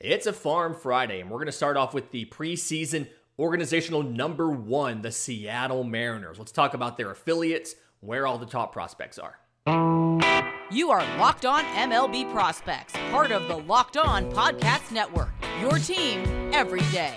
It's a Farm Friday, and we're going to start off with the preseason organizational number one, the Seattle Mariners. Let's talk about their affiliates, where all the top prospects are. You are Locked On MLB Prospects, part of the Locked On Podcast Network. Your team every day.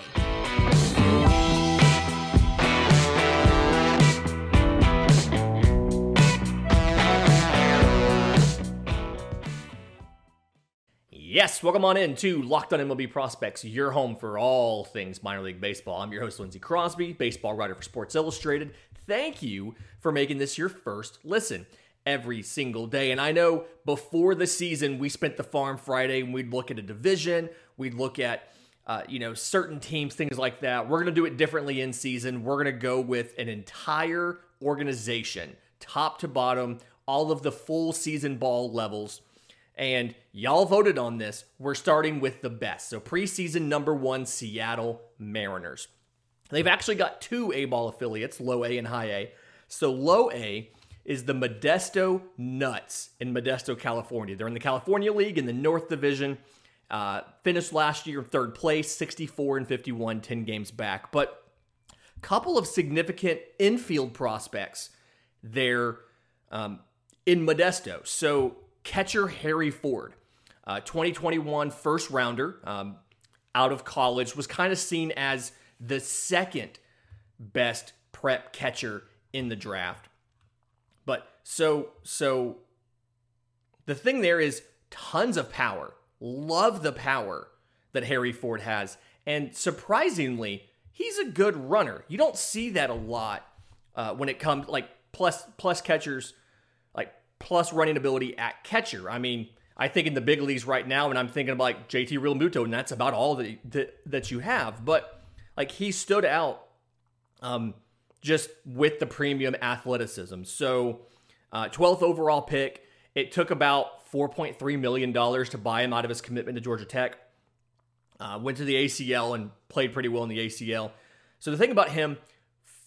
Yes, welcome on in to Locked On MLB Prospects, your home for all things minor league baseball. I'm your host, Lindsey Crosby, baseball writer for Sports Illustrated. Thank you for making this your first listen every single day. And I know before the season, we spent the Farm Friday and we'd look at a division, we'd look at uh, you know certain teams, things like that. We're gonna do it differently in season. We're gonna go with an entire organization, top to bottom, all of the full season ball levels and y'all voted on this. We're starting with the best. So, preseason number one, Seattle Mariners. They've actually got two A ball affiliates, low A and high A. So, low A is the Modesto Nuts in Modesto, California. They're in the California League in the North Division. Uh, finished last year third place, 64 and 51, 10 games back. But couple of significant infield prospects there um, in Modesto. So catcher Harry Ford, uh, 2021 first rounder um, out of college, was kind of seen as the second best prep catcher in the draft. But so so the thing there is tons of power. Love the power that Harry Ford has. And surprisingly, he's a good runner. You don't see that a lot uh, when it comes like plus plus catchers plus running ability at catcher. I mean, I think in the big leagues right now, and I'm thinking of like JT Realmuto, and that's about all that, that, that you have. But like he stood out um, just with the premium athleticism. So, uh, 12th overall pick. It took about $4.3 million to buy him out of his commitment to Georgia Tech. Uh, went to the ACL and played pretty well in the ACL. So the thing about him,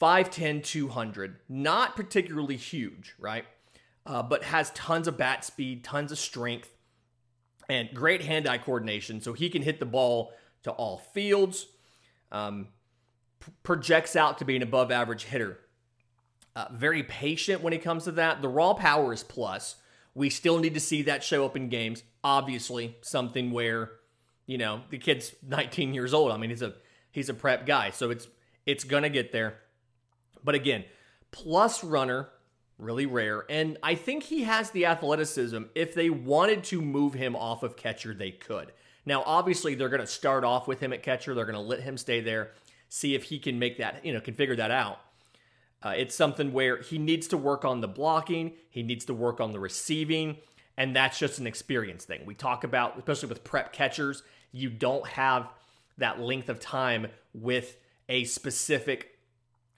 5'10, 200, not particularly huge, right? Uh, but has tons of bat speed, tons of strength, and great hand eye coordination. So he can hit the ball to all fields. Um, p- projects out to be an above average hitter. Uh, very patient when it comes to that. The raw power is plus. We still need to see that show up in games. Obviously, something where, you know, the kid's 19 years old. I mean, he's a he's a prep guy, so it's it's gonna get there. But again, plus runner really rare. And I think he has the athleticism. If they wanted to move him off of catcher, they could. Now, obviously, they're going to start off with him at catcher. They're going to let him stay there, see if he can make that, you know, can figure that out. Uh, it's something where he needs to work on the blocking, he needs to work on the receiving, and that's just an experience thing. We talk about, especially with prep catchers, you don't have that length of time with a specific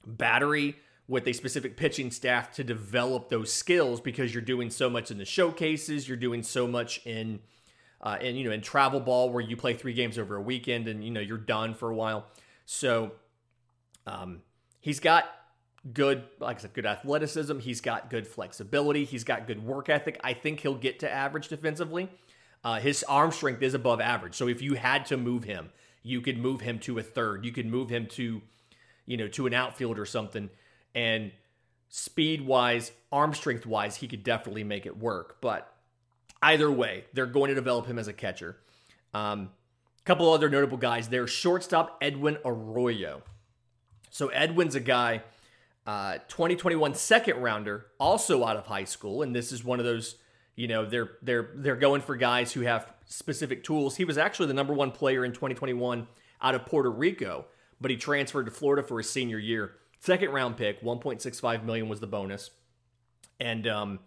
battery with a specific pitching staff to develop those skills because you're doing so much in the showcases, you're doing so much in uh, in you know in travel ball where you play three games over a weekend and you know you're done for a while. So um, he's got good, like I said, good athleticism. He's got good flexibility. He's got good work ethic. I think he'll get to average defensively. Uh, his arm strength is above average. So if you had to move him, you could move him to a third. You could move him to, you know, to an outfield or something and speed wise, arm strength wise, he could definitely make it work. But either way, they're going to develop him as a catcher. Um, a couple other notable guys there shortstop Edwin Arroyo. So Edwin's a guy, uh, 2021 second rounder, also out of high school, and this is one of those. You know they're they're they're going for guys who have specific tools. He was actually the number one player in 2021 out of Puerto Rico, but he transferred to Florida for his senior year. Second round pick, 1.65 million was the bonus. And um,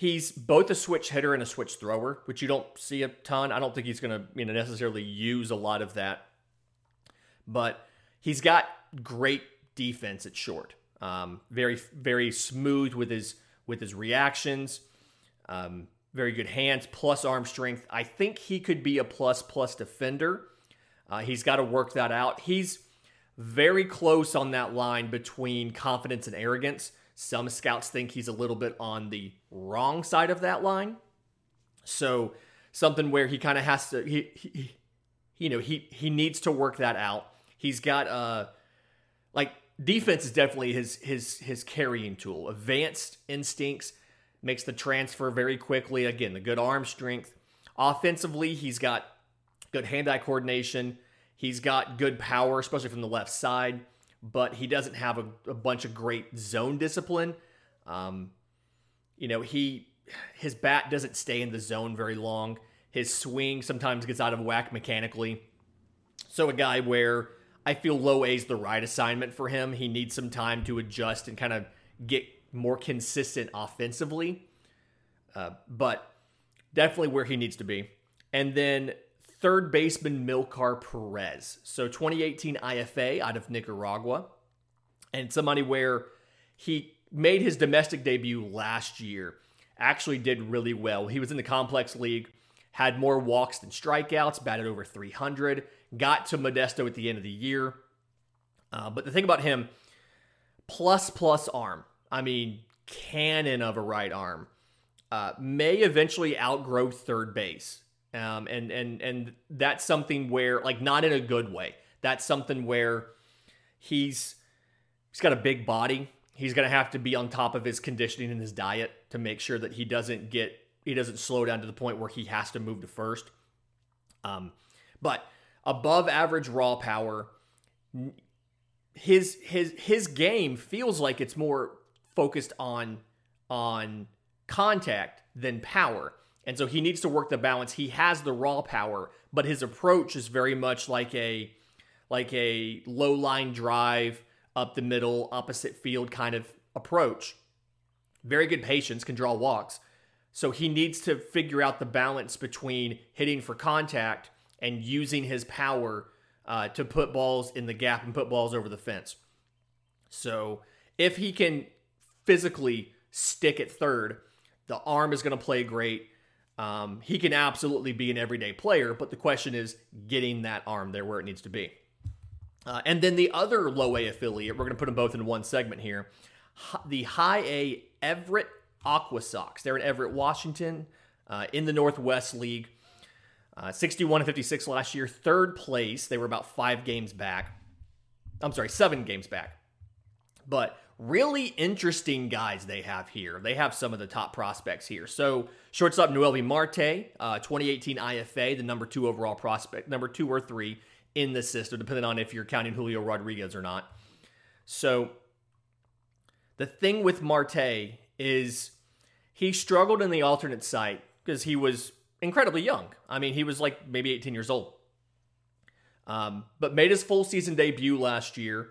he's both a switch hitter and a switch thrower, which you don't see a ton. I don't think he's going to you know necessarily use a lot of that. But he's got great defense at short. Um, very very smooth with his with his reactions. Um, very good hands plus arm strength. I think he could be a plus plus defender. Uh, he's got to work that out. He's very close on that line between confidence and arrogance. Some scouts think he's a little bit on the wrong side of that line. So something where he kind of has to he, he you know, he he needs to work that out. He's got uh like defense is definitely his his his carrying tool. Advanced instincts makes the transfer very quickly. Again, the good arm strength. Offensively, he's got good hand-eye coordination. He's got good power, especially from the left side, but he doesn't have a, a bunch of great zone discipline. Um, you know, he his bat doesn't stay in the zone very long. His swing sometimes gets out of whack mechanically. So a guy where I feel low A is the right assignment for him. He needs some time to adjust and kind of get more consistent offensively. Uh, but definitely where he needs to be. And then third baseman Milkar Perez. So 2018 IFA out of Nicaragua. And somebody where he made his domestic debut last year. Actually did really well. He was in the complex league, had more walks than strikeouts, batted over 300, got to Modesto at the end of the year. Uh, but the thing about him, plus plus arm. I mean, cannon of a right arm. Uh, may eventually outgrow third base. Um, and and and that's something where like not in a good way. That's something where he's he's got a big body. He's going to have to be on top of his conditioning and his diet to make sure that he doesn't get he doesn't slow down to the point where he has to move to first. Um, but above average raw power, his his his game feels like it's more focused on on contact than power. And so he needs to work the balance. He has the raw power, but his approach is very much like a like a low line drive up the middle, opposite field kind of approach. Very good patience, can draw walks. So he needs to figure out the balance between hitting for contact and using his power uh, to put balls in the gap and put balls over the fence. So if he can physically stick at third, the arm is going to play great. Um, he can absolutely be an everyday player, but the question is getting that arm there where it needs to be. Uh, and then the other low A affiliate, we're going to put them both in one segment here. The high A Everett Aqua Sox. They're in Everett, Washington, uh, in the Northwest League. Uh, 61 and 56 last year, third place. They were about five games back. I'm sorry, seven games back. But really interesting guys they have here. They have some of the top prospects here. So, shortstop Noelvi Marte, uh, 2018 IFA, the number two overall prospect, number two or three in the system, depending on if you're counting Julio Rodriguez or not. So, the thing with Marte is he struggled in the alternate site because he was incredibly young. I mean, he was like maybe 18 years old. Um, but made his full season debut last year.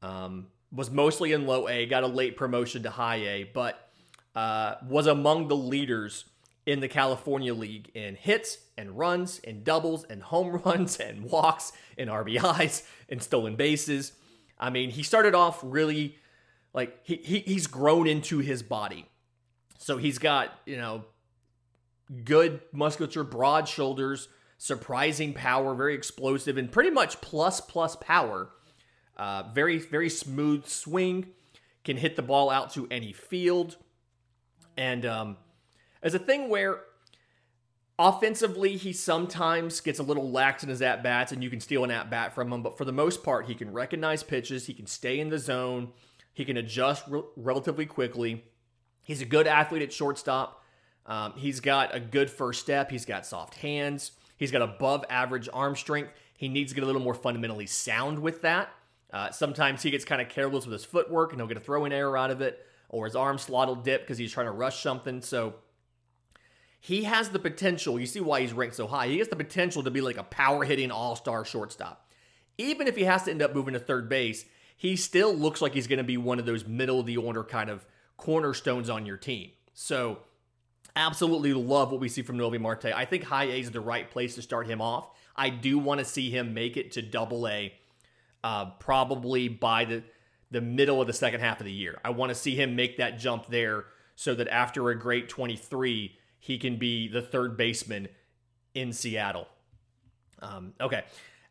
Um, was mostly in low A, got a late promotion to high A, but uh, was among the leaders in the California League in hits and runs and doubles and home runs and walks and RBIs and stolen bases. I mean, he started off really like he, he he's grown into his body. So he's got, you know, good musculature, broad shoulders, surprising power, very explosive, and pretty much plus plus power uh, very, very smooth swing, can hit the ball out to any field. And um, as a thing where offensively, he sometimes gets a little lax in his at bats, and you can steal an at bat from him. But for the most part, he can recognize pitches, he can stay in the zone, he can adjust re- relatively quickly. He's a good athlete at shortstop. Um, he's got a good first step. He's got soft hands. He's got above average arm strength. He needs to get a little more fundamentally sound with that. Uh, sometimes he gets kind of careless with his footwork and he'll get a throwing error out of it, or his arm slot will dip because he's trying to rush something. So he has the potential. You see why he's ranked so high. He has the potential to be like a power hitting all star shortstop. Even if he has to end up moving to third base, he still looks like he's going to be one of those middle of the order kind of cornerstones on your team. So, absolutely love what we see from Noelvi Marte. I think high A is the right place to start him off. I do want to see him make it to double A uh, probably by the the middle of the second half of the year. I want to see him make that jump there so that after a great 23, he can be the third baseman in Seattle. Um, okay.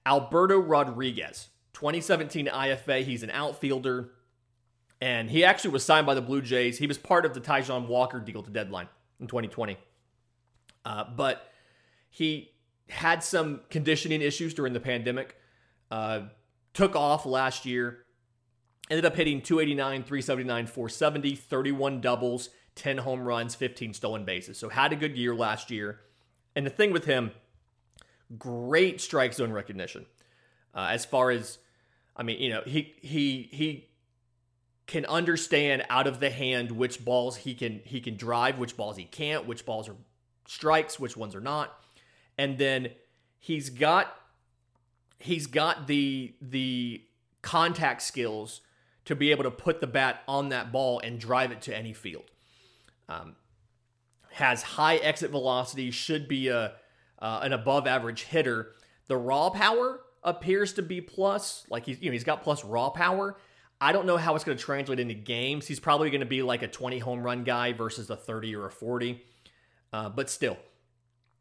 Alberto Rodriguez, 2017 IFA. He's an outfielder, and he actually was signed by the Blue Jays. He was part of the Taijuan Walker deal to deadline in 2020. Uh, but he had some conditioning issues during the pandemic. Uh, took off last year. Ended up hitting 289, 379, 470, 31 doubles, 10 home runs, 15 stolen bases. So had a good year last year. And the thing with him, great strike zone recognition. Uh, as far as, I mean, you know, he he he can understand out of the hand which balls he can he can drive, which balls he can't, which balls are strikes, which ones are not. And then he's got he's got the the contact skills to be able to put the bat on that ball and drive it to any field. Um, has high exit velocity, should be a uh, an above average hitter. The raw power appears to be plus, like he's you know he's got plus raw power. I don't know how it's going to translate into games. He's probably going to be like a 20 home run guy versus a 30 or a 40, uh, but still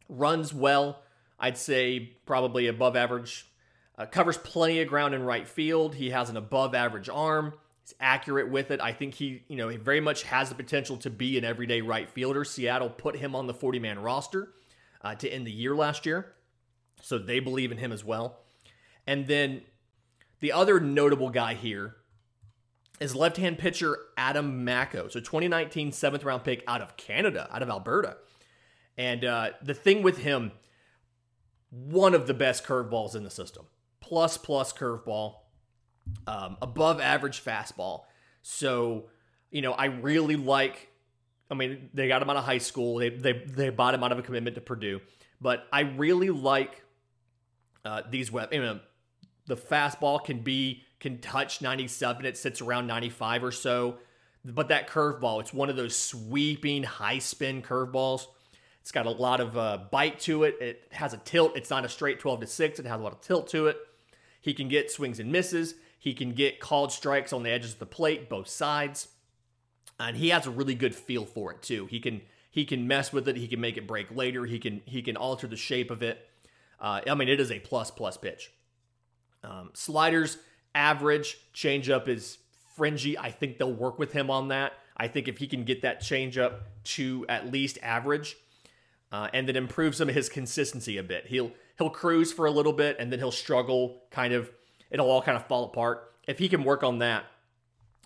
runs well. I'd say probably above average. Uh, covers plenty of ground in right field. He has an above average arm. He's accurate with it. I think he, you know, he very much has the potential to be an everyday right fielder. Seattle put him on the 40 man roster uh, to end the year last year. So they believe in him as well. And then the other notable guy here is left hand pitcher Adam Macko. So 2019 seventh round pick out of Canada, out of Alberta. And uh, the thing with him, one of the best curveballs in the system. Plus, plus curveball, um, above average fastball. So, you know, I really like. I mean, they got him out of high school. They they they bought him out of a commitment to Purdue. But I really like uh, these weapons. You know, the fastball can be can touch 97. It sits around 95 or so. But that curveball, it's one of those sweeping high spin curveballs. It's got a lot of uh, bite to it. It has a tilt. It's not a straight 12 to 6. It has a lot of tilt to it. He can get swings and misses. He can get called strikes on the edges of the plate, both sides. And he has a really good feel for it too. He can he can mess with it. He can make it break later. He can he can alter the shape of it. Uh, I mean, it is a plus plus pitch. Um, sliders average, changeup is fringy. I think they'll work with him on that. I think if he can get that changeup to at least average, uh, and then improve some of his consistency a bit, he'll he'll cruise for a little bit, and then he'll struggle. Kind of, it'll all kind of fall apart. If he can work on that,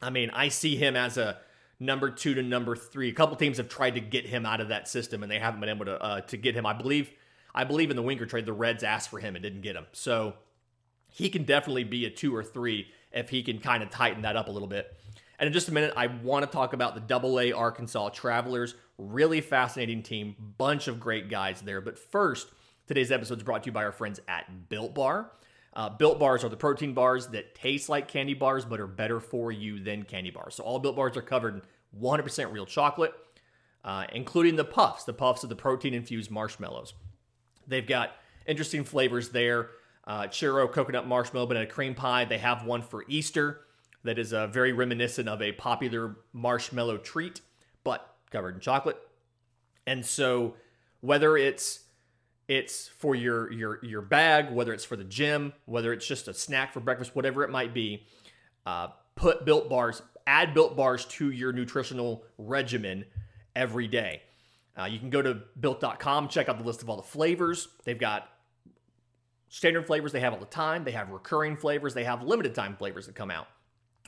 I mean, I see him as a number two to number three. A couple teams have tried to get him out of that system, and they haven't been able to uh, to get him. I believe, I believe in the Winker trade, the Reds asked for him and didn't get him. So he can definitely be a two or three if he can kind of tighten that up a little bit. And in just a minute, I want to talk about the Double A Arkansas Travelers. Really fascinating team, bunch of great guys there. But first, today's episode is brought to you by our friends at Built Bar. Uh, Built bars are the protein bars that taste like candy bars but are better for you than candy bars. So all Built bars are covered in 100% real chocolate, uh, including the puffs. The puffs are the protein infused marshmallows. They've got interesting flavors there uh, churro, coconut marshmallow, but a cream pie. They have one for Easter that is uh, very reminiscent of a popular marshmallow treat, but covered in chocolate. And so, whether it's it's for your your your bag, whether it's for the gym, whether it's just a snack for breakfast, whatever it might be, uh, put built bars, add built bars to your nutritional regimen every day. Uh, you can go to built.com, check out the list of all the flavors. They've got standard flavors they have all the time. They have recurring flavors. They have limited time flavors that come out.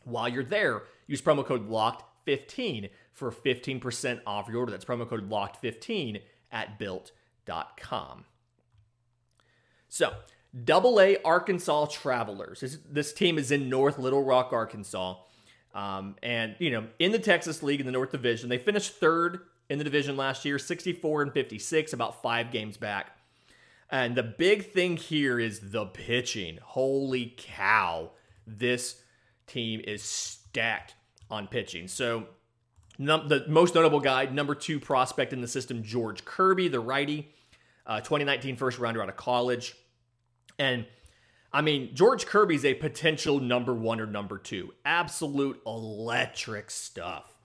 While you're there, use promo code LOCKED15 for 15% off your order. That's promo code LOCKED15 at built.com. So, Double A Arkansas Travelers. This, this, team is in North Little Rock, Arkansas. Um, and, you know, in the Texas League in the North Division, they finished third in the division last year, 64 and 56, about five games back. And the big thing here is the pitching. Holy cow. This team is stacked on pitching. So, num- the most notable guy, number two prospect in the system, George Kirby, the righty, uh, 2019 first rounder out of college. And I mean, George Kirby's a potential number one or number two. Absolute electric stuff.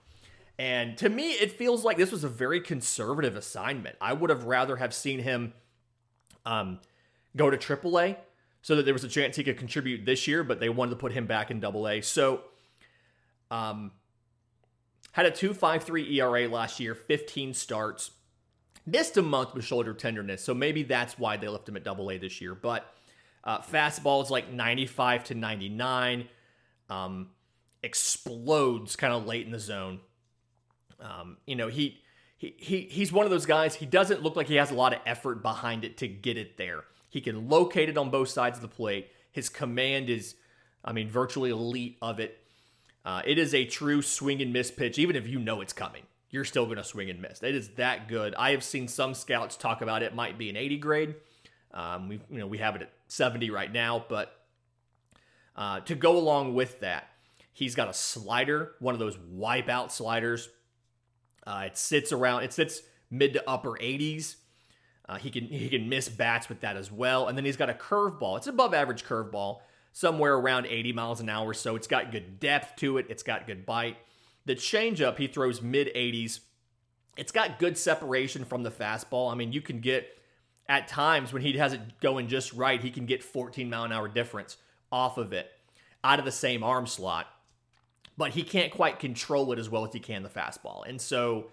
And to me, it feels like this was a very conservative assignment. I would have rather have seen him um, go to AAA so that there was a chance he could contribute this year, but they wanted to put him back in AA. So, um, had a 2.53 ERA last year, 15 starts, missed a month with shoulder tenderness, so maybe that's why they left him at Double A this year. But uh, fastball is like 95 to 99. Um, explodes kind of late in the zone. Um, you know, he, he he he's one of those guys. He doesn't look like he has a lot of effort behind it to get it there. He can locate it on both sides of the plate. His command is, I mean, virtually elite of it. Uh, it is a true swing and miss pitch, even if you know it's coming. You're still going to swing and miss. It is that good. I have seen some scouts talk about it might be an 80 grade. Um, we you know we have it at 70 right now, but uh, to go along with that, he's got a slider, one of those wipeout sliders. Uh, it sits around. It sits mid to upper 80s. Uh, he can he can miss bats with that as well. And then he's got a curveball. It's above average curveball, somewhere around 80 miles an hour. So it's got good depth to it. It's got good bite. The changeup he throws mid 80s. It's got good separation from the fastball. I mean, you can get at times when he has it going just right, he can get 14 mile an hour difference off of it out of the same arm slot. But he can't quite control it as well as he can the fastball. And so,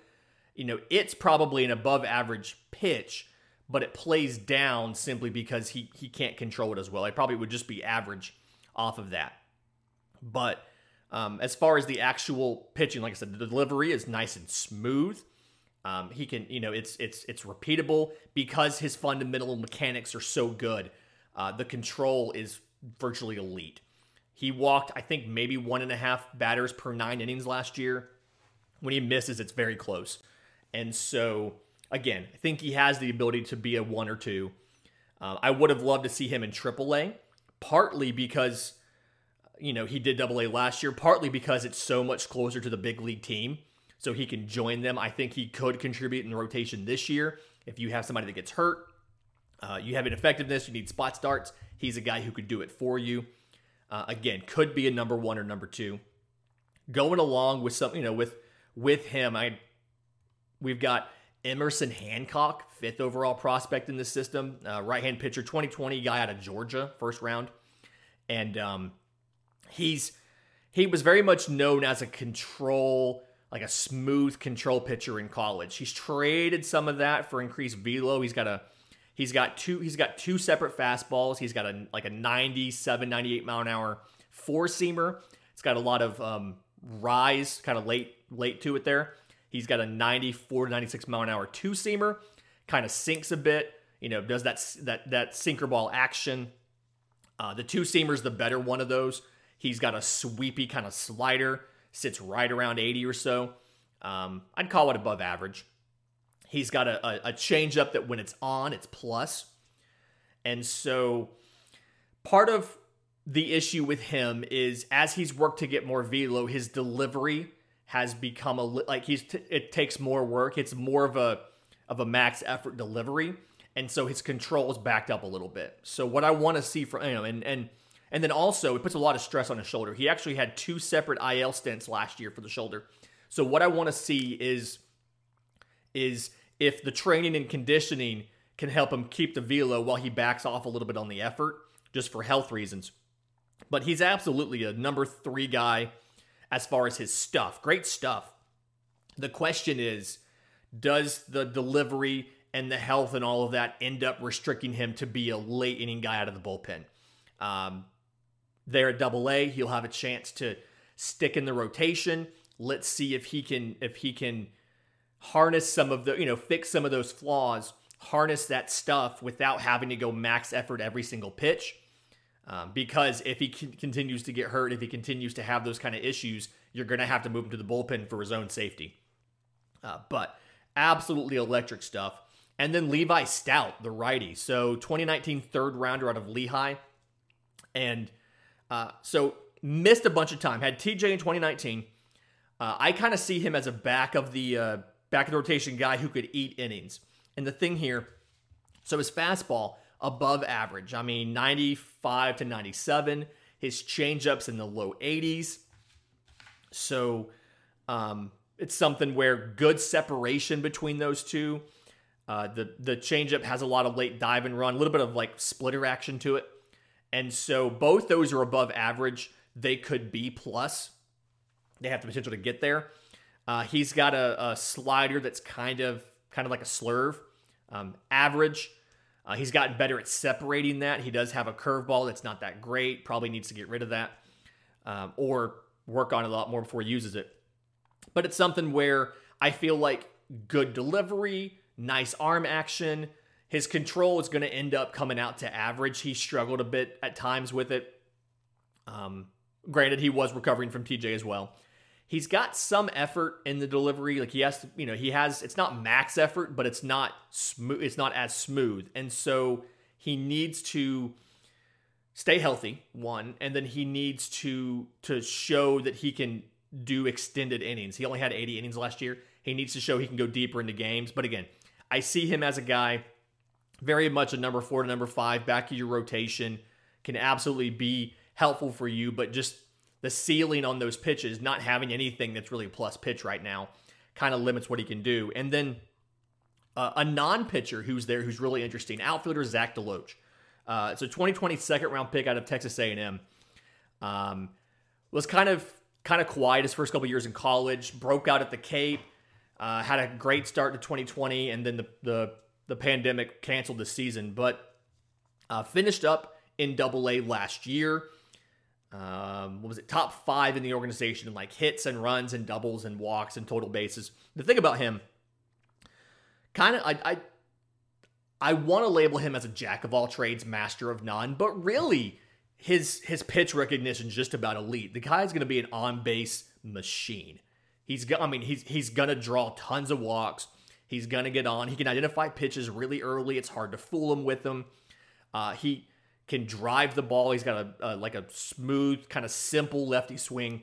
you know, it's probably an above average pitch but it plays down simply because he he can't control it as well. It probably would just be average off of that. But um, as far as the actual pitching, like I said, the delivery is nice and smooth. Um, he can, you know, it's it's it's repeatable because his fundamental mechanics are so good. Uh, the control is virtually elite. He walked, I think, maybe one and a half batters per nine innings last year. When he misses, it's very close, and so again, I think he has the ability to be a one or two. Uh, I would have loved to see him in AAA, partly because you know he did Double A last year, partly because it's so much closer to the big league team, so he can join them. I think he could contribute in the rotation this year if you have somebody that gets hurt. Uh, you have ineffectiveness, you need spot starts. He's a guy who could do it for you. Uh, again, could be a number one or number two. Going along with some, you know, with with him, I we've got Emerson Hancock, fifth overall prospect in the system, uh, right hand pitcher, 2020 guy out of Georgia, first round, and um, he's he was very much known as a control, like a smooth control pitcher in college. He's traded some of that for increased velo. He's got a he's got two he's got two separate fastballs. He's got a like a 97, 98 mile an hour four seamer. It's got a lot of um, rise, kind of late late to it there. He's got a 94 to 96 mile an hour two seamer, kind of sinks a bit, you know, does that that that sinker ball action. Uh, the two seamer's the better one of those. He's got a sweepy kind of slider, sits right around 80 or so. Um, I'd call it above average. He's got a, a, a changeup that when it's on, it's plus. And so part of the issue with him is as he's worked to get more velo, his delivery has become a like he's t- it takes more work. It's more of a of a max effort delivery, and so his control is backed up a little bit. So what I want to see from you know, and and and then also it puts a lot of stress on his shoulder. He actually had two separate IL stints last year for the shoulder. So what I want to see is is if the training and conditioning can help him keep the velo while he backs off a little bit on the effort, just for health reasons. But he's absolutely a number three guy as far as his stuff. Great stuff. The question is does the delivery and the health and all of that end up restricting him to be a late inning guy out of the bullpen? Um, there at double A, he'll have a chance to stick in the rotation. Let's see if he can if he can harness some of the, you know, fix some of those flaws, harness that stuff without having to go max effort every single pitch. Um, because if he continues to get hurt, if he continues to have those kind of issues, you're going to have to move him to the bullpen for his own safety. Uh, but absolutely electric stuff. And then Levi Stout, the righty. So 2019 third rounder out of Lehigh. And uh, so missed a bunch of time. Had TJ in 2019. Uh, I kind of see him as a back of the uh, back of the rotation guy who could eat innings. And the thing here, so his fastball above average. I mean, 95 to 97. His changeups in the low 80s. So um, it's something where good separation between those two. Uh, the the changeup has a lot of late dive and run, a little bit of like splitter action to it, and so both those are above average. They could be plus. They have the potential to get there. Uh, he's got a, a slider that's kind of kind of like a slurve. Um, average. Uh, he's gotten better at separating that. He does have a curveball that's not that great. Probably needs to get rid of that um, or work on it a lot more before he uses it. But it's something where I feel like good delivery, nice arm action. His control is going to end up coming out to average. He struggled a bit at times with it. Um, granted, he was recovering from TJ as well. He's got some effort in the delivery. Like he has to, you know, he has. It's not max effort, but it's not smooth. It's not as smooth, and so he needs to stay healthy. One, and then he needs to to show that he can do extended innings. He only had 80 innings last year. He needs to show he can go deeper into games. But again, I see him as a guy very much a number four to number five, back of your rotation, can absolutely be helpful for you, but just the ceiling on those pitches, not having anything that's really a plus pitch right now, kind of limits what he can do. And then uh, a non pitcher who's there who's really interesting, outfielder Zach DeLoach. Uh, it's a 2020 second round pick out of Texas A&M. Um, was kind of kind of quiet his first couple years in college. Broke out at the Cape. Uh, had a great start to 2020, and then the the, the pandemic canceled the season. But uh, finished up in Double A last year. Um, what was it? Top five in the organization in like hits and runs and doubles and walks and total bases. The thing about him, kind of, I, I I want to label him as a jack of all trades, master of none, but really his his pitch recognition is just about elite. The guy's going to be an on base machine. He's I mean he's he's going to draw tons of walks. He's going to get on. He can identify pitches really early. It's hard to fool him with them. Uh, he can drive the ball. He's got a, a like a smooth, kind of simple lefty swing.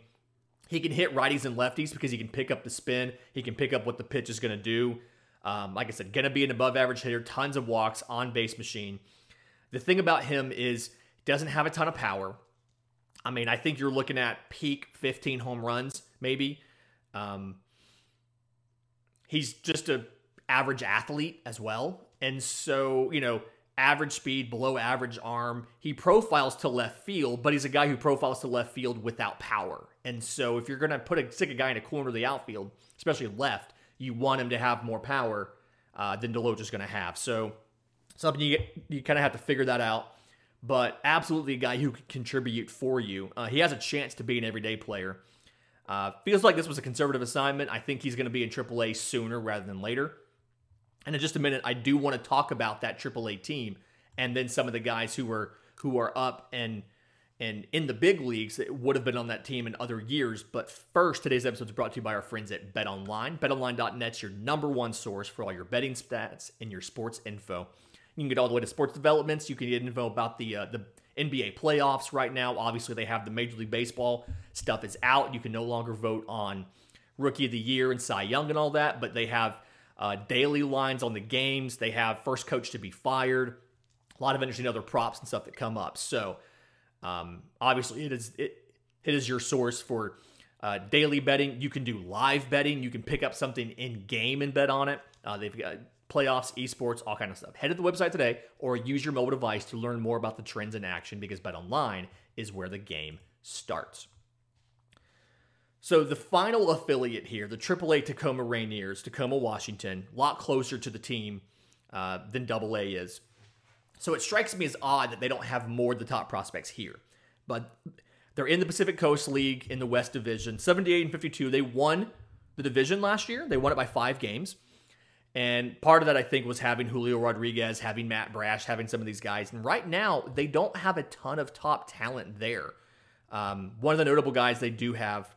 He can hit righties and lefties because he can pick up the spin. He can pick up what the pitch is going to do. Um, like I said, going to be an above average hitter, tons of walks, on base machine. The thing about him is doesn't have a ton of power. I mean, I think you're looking at peak 15 home runs, maybe. Um, he's just a average athlete as well. And so, you know, average speed, below average arm. He profiles to left field, but he's a guy who profiles to left field without power. And so if you're going to put a stick a guy in a corner of the outfield, especially left, you want him to have more power uh, than DeLoach is going to have. So something you you kind of have to figure that out but absolutely a guy who could contribute for you. Uh, he has a chance to be an everyday player. Uh, feels like this was a conservative assignment. I think he's going to be in AAA sooner rather than later. And in just a minute, I do want to talk about that AAA team and then some of the guys who were who are up and and in the big leagues that would have been on that team in other years. But first, today's episode is brought to you by our friends at BetOnline. BetOnline.net's your number one source for all your betting stats and your sports info. You can get all the way to sports developments. You can get info about the uh, the NBA playoffs right now. Obviously, they have the Major League Baseball stuff is out. You can no longer vote on Rookie of the Year and Cy Young and all that, but they have uh, daily lines on the games. They have first coach to be fired. A lot of interesting other props and stuff that come up. So, um, obviously, it is it, it is your source for uh, daily betting. You can do live betting. You can pick up something in game and bet on it. Uh, they've got playoffs, esports, all kind of stuff. Head to the website today or use your mobile device to learn more about the trends in action because Bet Online is where the game starts. So the final affiliate here, the AAA Tacoma Rainiers, Tacoma, Washington, a lot closer to the team uh, than AA is. So it strikes me as odd that they don't have more of the top prospects here. But they're in the Pacific Coast League in the West Division, 78 and 52. They won the division last year. They won it by five games. And part of that, I think, was having Julio Rodriguez, having Matt Brash, having some of these guys. And right now, they don't have a ton of top talent there. Um, one of the notable guys they do have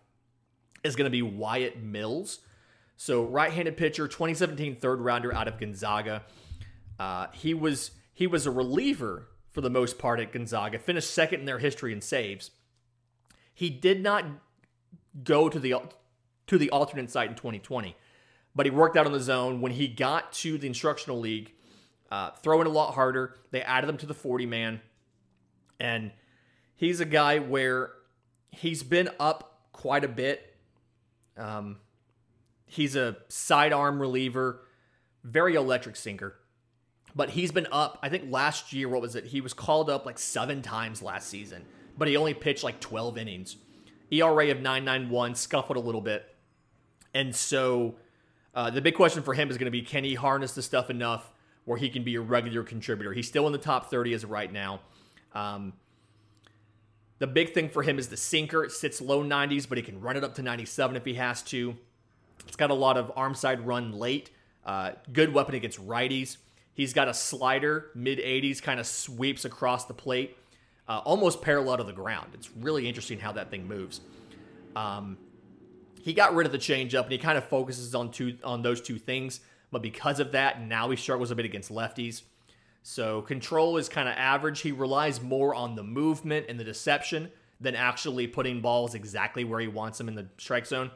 is going to be Wyatt Mills. So, right handed pitcher, 2017 third rounder out of Gonzaga. Uh, he was he was a reliever for the most part at Gonzaga, finished second in their history in saves. He did not go to the to the alternate site in 2020 but he worked out on the zone. When he got to the instructional league, uh, throwing a lot harder, they added him to the 40 man. And he's a guy where he's been up quite a bit. Um, he's a sidearm reliever, very electric sinker. But he's been up, I think last year, what was it? He was called up like seven times last season, but he only pitched like 12 innings. ERA of 991, scuffled a little bit. And so Uh, the big question for him is going to be can he harness the stuff enough where he can be a regular contributor? He's still in the top 30 as of right now. Um, the big thing for him is the sinker. It sits low 90s, but he can run it up to 97 if he has to. It's got a lot of arm side run late. Uh, good weapon against righties. He's got a slider, mid 80s, kind of sweeps across the plate, uh, almost parallel to the ground. It's really interesting how that thing moves. Um, he got rid of the changeup and he kind of focuses on two on those two things. But because of that, now he struggles a bit against lefties. So control is kind of average. He relies more on the movement and the deception than actually putting balls exactly where he wants them in the strike zone.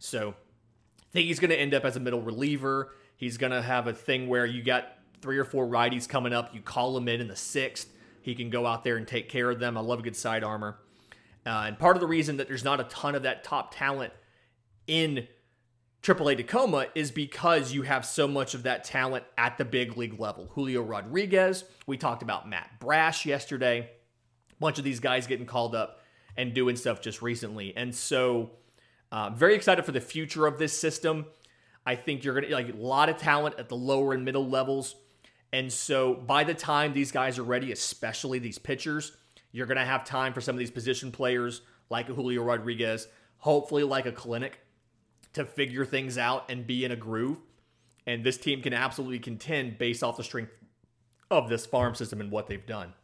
So I think he's going to end up as a middle reliever. He's going to have a thing where you got three or four righties coming up. You call him in in the sixth. He can go out there and take care of them. I love a good side armor. Uh, and part of the reason that there's not a ton of that top talent in AAA Tacoma is because you have so much of that talent at the big league level. Julio Rodriguez, we talked about Matt Brash yesterday. A bunch of these guys getting called up and doing stuff just recently. And so, uh, very excited for the future of this system. I think you're going to like a lot of talent at the lower and middle levels. And so, by the time these guys are ready, especially these pitchers, you're going to have time for some of these position players like Julio Rodriguez, hopefully like a Kelenic to figure things out and be in a groove. And this team can absolutely contend based off the strength of this farm system and what they've done.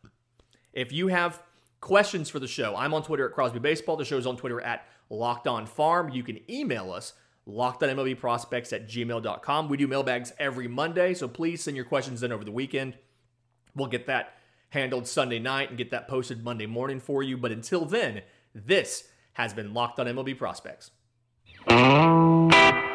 If you have questions for the show, I'm on Twitter at Crosby Baseball. The show's on Twitter at Locked On Farm. You can email us, lockedonmlbprospects at gmail.com. We do mailbags every Monday, so please send your questions in over the weekend. We'll get that handled Sunday night and get that posted Monday morning for you. But until then, this has been Locked on MLB Prospects. Música